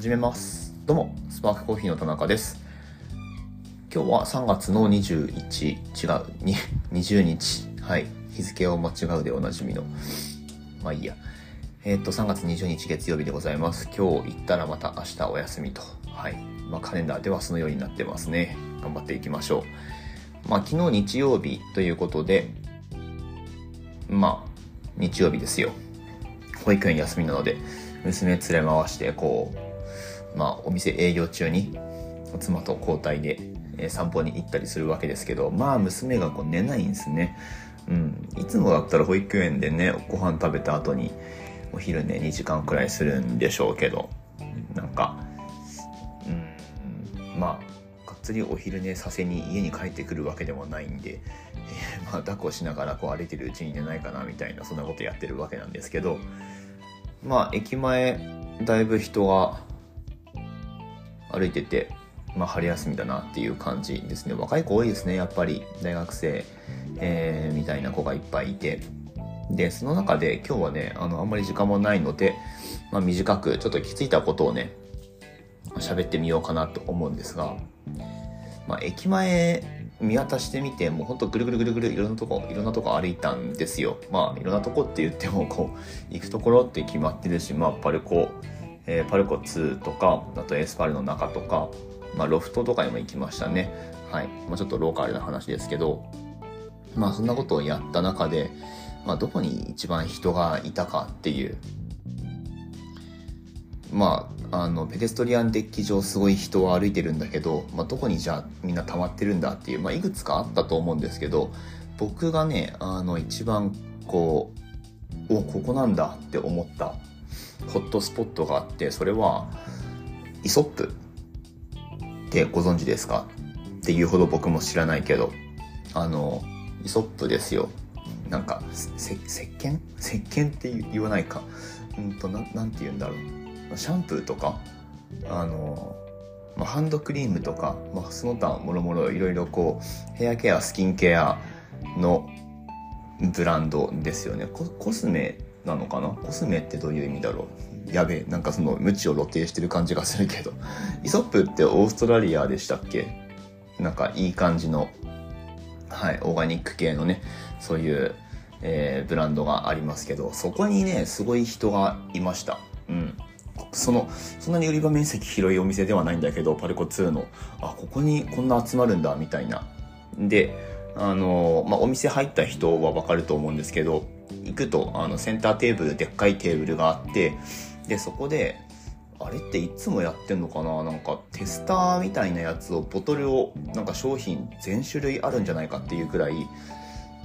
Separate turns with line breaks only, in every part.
始めます。どうも、スパークコーヒーの田中です。今日は3月の21、違う、に 20日。はい。日付を間違うでおなじみの。まあいいや。えっ、と、3月20日月曜日でございます。今日行ったらまた明日お休みと。はい。まあカレンダーではそのようになってますね。頑張っていきましょう。まあ昨日日曜日ということで、まあ、日曜日ですよ。保育園休みなので、娘連れ回して、こう、まあ、お店営業中に、妻と交代で、散歩に行ったりするわけですけど、まあ、娘がこう寝ないんですね。うん。いつもだったら保育園でね、ご飯食べた後に、お昼ね、2時間くらいするんでしょうけど、なんか、うん、まあ、がっつりお昼寝させに家に帰ってくるわけでもないんで、え ーまあ、抱っこしながらこう歩いてるうちに寝ないかなみたいな、そんなことやってるわけなんですけど、まあ、駅前、だいぶ人が歩いてて、まあ、春休みだなっていう感じですね。若い子多いですね、やっぱり。大学生、えーみたいな子がいっぱいいて。で、その中で今日はね、あの、あんまり時間もないので、まあ、短く、ちょっと気づいたことをね、喋ってみようかなと思うんですが、まあ、駅前見渡してみて、もうほんとぐるぐるぐるぐるいろんなとこ、いろんなとこ歩いたんですよ。まあ、いろんなとこって言っても、こう、行くところって決まってるし、まあ、パルコ、えーパルコ2とか、あとエスパルの中とか、まあ、ロフトとかにも行きましたね。はい。まあ、ちょっとローカルな話ですけど、まあ、そんなことをやった中で、まあ、どこに一番人がいたかっていう、まあ、あの、ペデストリアンデッキ上すごい人は歩いてるんだけど、まあ、どこにじゃあみんな溜まってるんだっていう、まあ、いくつかあったと思うんですけど、僕がね、あの、一番こう、お、ここなんだって思ったホットスポットがあって、それは、イソップってご存知ですか？っていうほど僕も知らないけど、あの、イソップですよ。なんか、せ、石鹸石鹸って言わないか。うんと、な、なんて言うんだろう。シャンプーとか、あの、まあ、ハンドクリームとか、まあ、その他もろもろいろいろこう、ヘアケア、スキンケアのブランドですよね。コスメなのかな？コスメってどういう意味だろう？やべえ、なんかその無知を露呈してる感じがするけど。イソップってオーストラリアでしたっけ？なんかいい感じの、はい、オーガニック系のね、そういう、えーブランドがありますけど、そこにね、すごい人がいました。うん。その、そんなに売り場面積広いお店ではないんだけど、パルコ2の、あ、ここにこんな集まるんだ、みたいな。で、あの、まあ、お店入った人はわかると思うんですけど、行くと、あの、センターテーブル、でっかいテーブルがあって、で、そこで、あれっていつもやってんのかな？なんかテスターみたいなやつを、ボトルを、なんか商品全種類あるんじゃないかっていうくらい、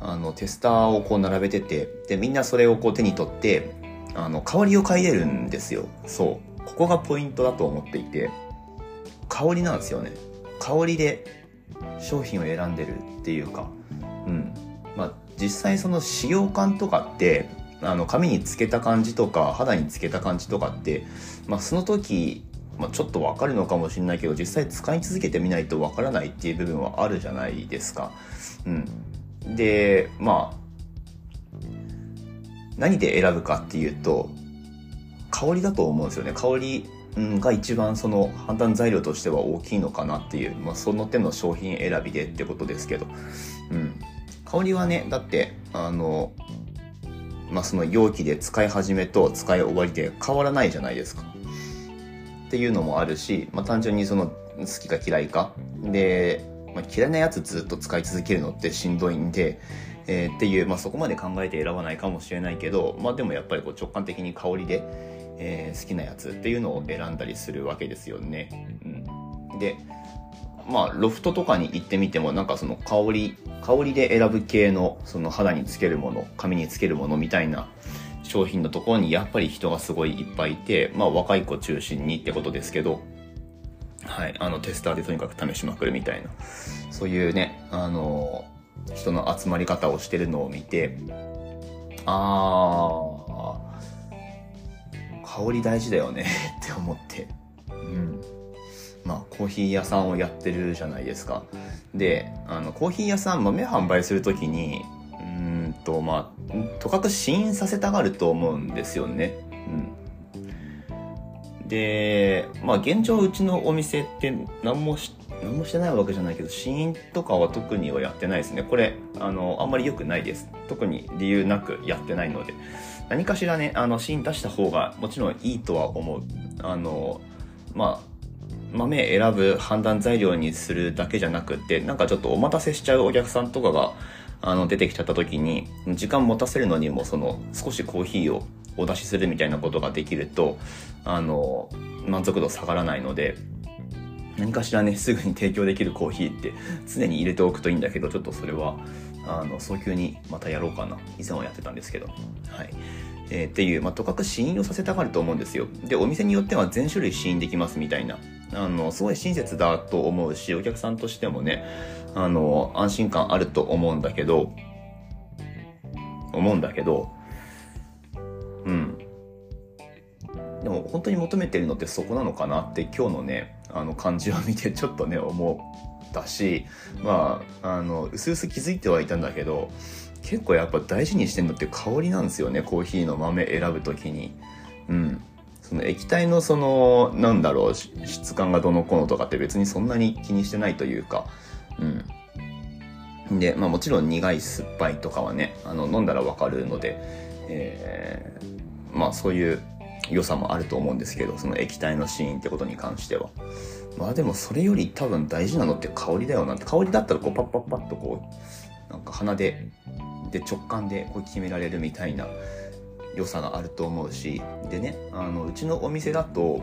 あの、テスターをこう並べてて、で、みんなそれをこう手に取って、あの、香りを嗅いでるんですよ。そう。ここがポイントだと思っていて、香りなんですよね。香りで商品を選んでるっていうか、うん。まあ、実際その使用感とかって、あの、髪につけた感じとか、肌につけた感じとかって、まあ、その時、まあ、ちょっとわかるのかもしれないけど、実際使い続けてみないとわからないっていう部分はあるじゃないですか。うん。で、まあ、何で選ぶかっていうと、香りだと思うんですよね。香りが一番その判断材料としては大きいのかなっていう、まあ、その手の商品選びでってことですけど、うん。香りはね、だって、あの、まあ、その容器で使い始めと使い終わりで変わらないじゃないですか。っていうのもあるし、まあ、単純にその好きか嫌いか。で、まあ、嫌いなやつずっと使い続けるのってしんどいんで、えーっていう、まあ、そこまで考えて選ばないかもしれないけど、まあ、でもやっぱりこう直感的に香りで、えー好きなやつっていうのを選んだりするわけですよね。うん、で、まあ、ロフトとかに行ってみても、なんかその香り、香りで選ぶ系の、その肌につけるもの、髪につけるものみたいな商品のところにやっぱり人がすごいいっぱいいて、まあ若い子中心にってことですけど、はい、あのテスターでとにかく試しまくるみたいな、そういうね、あの、人の集まり方をしてるのを見て、あー、香り大事だよねって思って、うん。まあ、コーヒー屋さんをやってるじゃないですか。で、あの、コーヒー屋さん豆販売するときに、うんと、まあ、とかく試飲させたがると思うんですよね。うん。で、まあ現状うちのお店って何もし、何もしてないわけじゃないけど、試飲とかは特にはやってないですね。これ、あの、あんまり良くないです。特に理由なくやってないので。何かしらね、あの、試飲出した方がもちろんいいとは思う。あの、まあ、豆選ぶ判断材料にするだけじゃなくて、なんかちょっとお待たせしちゃうお客さんとかが、あの、出てきちゃった時に、時間持たせるのにも、その、少しコーヒーをお出しするみたいなことができると、あの、満足度下がらないので、何かしらね、すぐに提供できるコーヒーって常に入れておくといいんだけど、ちょっとそれは、あの、早急にまたやろうかな。以前はやってたんですけど。はい。えー、っていう、まあ、とかく試飲をさせたがると思うんですよ。で、お店によっては全種類試飲できますみたいな。あの、すごい親切だと思うし、お客さんとしてもね、あの、安心感あると思うんだけど、思うんだけど、うん。でも本当に求めてるのってそこなのかなって今日のね、あの感じを見て ちょっとね、思ったし、まあ、あの、うすうす気づいてはいたんだけど、結構やっぱ大事にしてるのって香りなんですよね、コーヒーの豆選ぶときに。うん。その液体のその、なんだろう、質感がどのこのとかって別にそんなに気にしてないというか、うん。で、まあもちろん苦い酸っぱいとかはね、あの、飲んだらわかるので、えー、まあそういう良さもあると思うんですけど、その液体のシーンってことに関しては。まあでもそれより多分大事なのって香りだよなって、香りだったらこうパッパッパッとこう、なんか鼻で、で直感でこう決められるみたいな良さがあると思うし、でね、あの、うちのお店だと、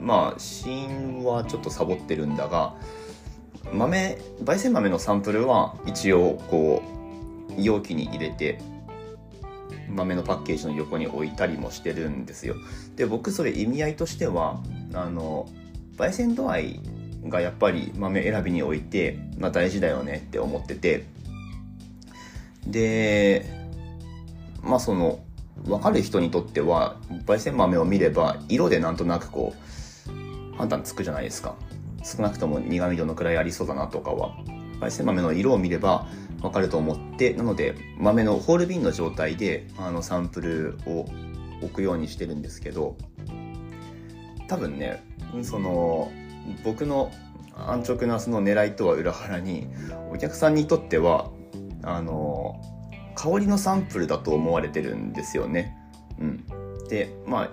まあ、試飲はちょっとサボってるんだが、豆、焙煎豆のサンプルは一応こう、容器に入れて豆のパッケージの横に置いたりもしてるんですよ。で、僕それ意味合いとしては、あの、焙煎度合いがやっぱり豆選びにおいて、まあ大事だよねって思ってて、で、まあその、分かる人にとっては、焙煎豆を見れば、色でなんとなくこう、判断つくじゃないですか。少なくとも苦味どのくらいありそうだなとかは。焙煎豆の色を見れば、わかると思って、なので豆のホールビンの状態であのサンプルを置くようにしてるんですけど、多分ね、その僕の安直なその狙いとは裏腹に、お客さんにとっては、あの、香りのサンプルだと思われてるんですよね。うん。で、まあ、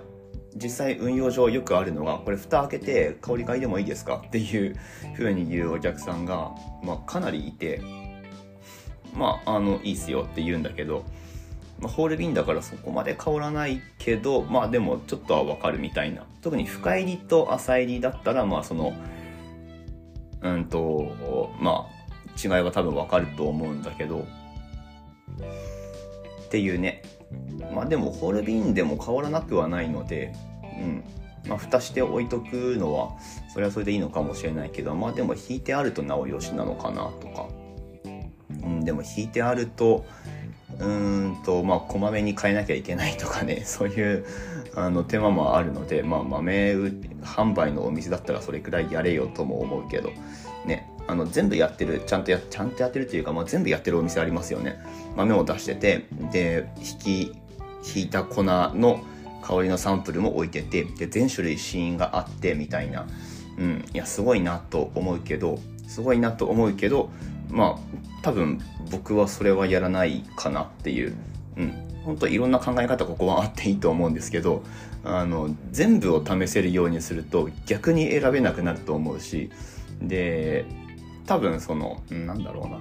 実際運用上よくあるのが、これ蓋開けて香り嗅いでもいいですか？っていう風に言うお客さんが、まあ、かなりいて、まあ、あの、いいっすよって言うんだけど、まあ、ホールビンだからそこまで香らないけど、まあでもちょっとはわかるみたいな。特に深入りと浅入りだったら、まあその、うんと、まあ、違いは多分わかると思うんだけど、っていうね。まあでもホールビンでも変わらなくはないので、うん。まあ蓋して置いとくのは、それはそれでいいのかもしれないけど、まあでも引いてあるとなおよしなのかなとか。うん、でも引いてあると、うーんと、まあ、こまめに変えなきゃいけないとかね、そういう、あの、手間もあるので、まあ、豆販売のお店だったらそれくらいやれよとも思うけど、あの、全部やってる、ちゃんとや、ちゃんとやってるっていうか、まあ、全部やってるお店ありますよね。豆を出してて、で、引き、引いた粉の香りのサンプルも置いてて、で、全種類試飲があって、みたいな。うん、いや、すごいなと思うけど、すごいなと思うけど、まあ、多分僕はそれはやらないかなっていう、うん。本当いろんな考え方ここはあっていいと思うんですけど、あの、全部を試せるようにすると逆に選べなくなると思うし、で、多分その、なんだろうな、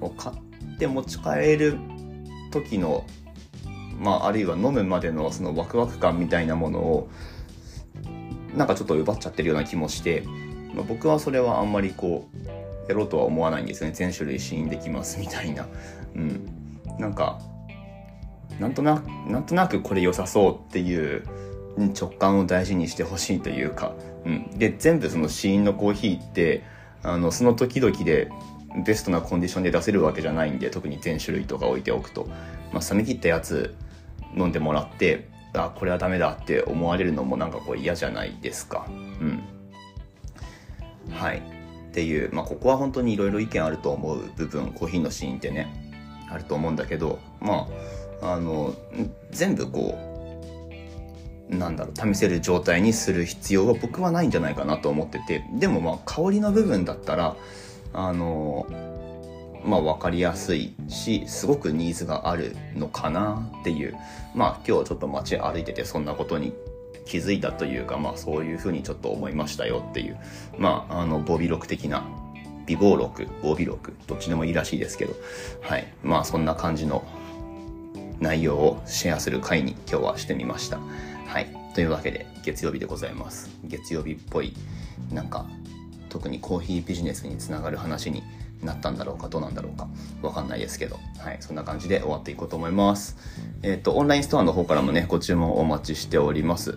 こう買って持ち帰る時の、まあ、あるいは飲むまでのそのワクワク感みたいなものを、なんかちょっと奪っちゃってるような気もして、まあ、僕はそれはあんまりこう、やろうとは思わないんですよね。全種類試飲できますみたいな。うん。なんかなんとなくなんとなくこれ良さそうっていう直感を大事にしてほしいというか、うん、で全部その試飲のコーヒーってあのその時々でベストなコンディションで出せるわけじゃないんで特に全種類とか置いておくと、まあ、冷め切ったやつ飲んでもらってあこれはダメだって思われるのもなんかこう嫌じゃないですか。うん。はい。っていう、まあ、ここは本当にいろいろ意見あると思う部分コーヒーのシーンってねあると思うんだけどまああの全部こうなんだろう試せる状態にする必要は僕はないんじゃないかなと思ってて。でもまあ香りの部分だったらあのまあ分かりやすいしすごくニーズがあるのかなっていう。まあ今日ちょっと街歩いててそんなことに気づいたというかまあそういうふうにちょっと思いましたよっていう。まああのボビ録的な美貌録防備録どっちでもいいらしいですけど。はい。まあそんな感じの内容をシェアする回に今日はしてみました。はいというわけで月曜日でございます月曜日っぽいなんか特にコーヒービジネスにつながる話になったんだろうかどうなんだろうかわかんないですけど、はい、そんな感じで終わっていこうと思います。えっ、ー、と、オンラインストアの方からもね、ご注文お待ちしております。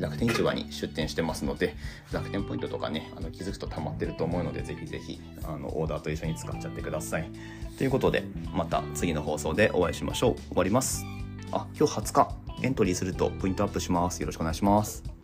楽天市場に出店してますので、楽天ポイントとかね、あの気づくと溜まってると思うので、ぜひぜひ、あの、オーダーと一緒に使っちゃってください。ということで、また次の放送でお会いしましょう。終わります。あ、今日20日、エントリーするとポイントアップします。よろしくお願いします。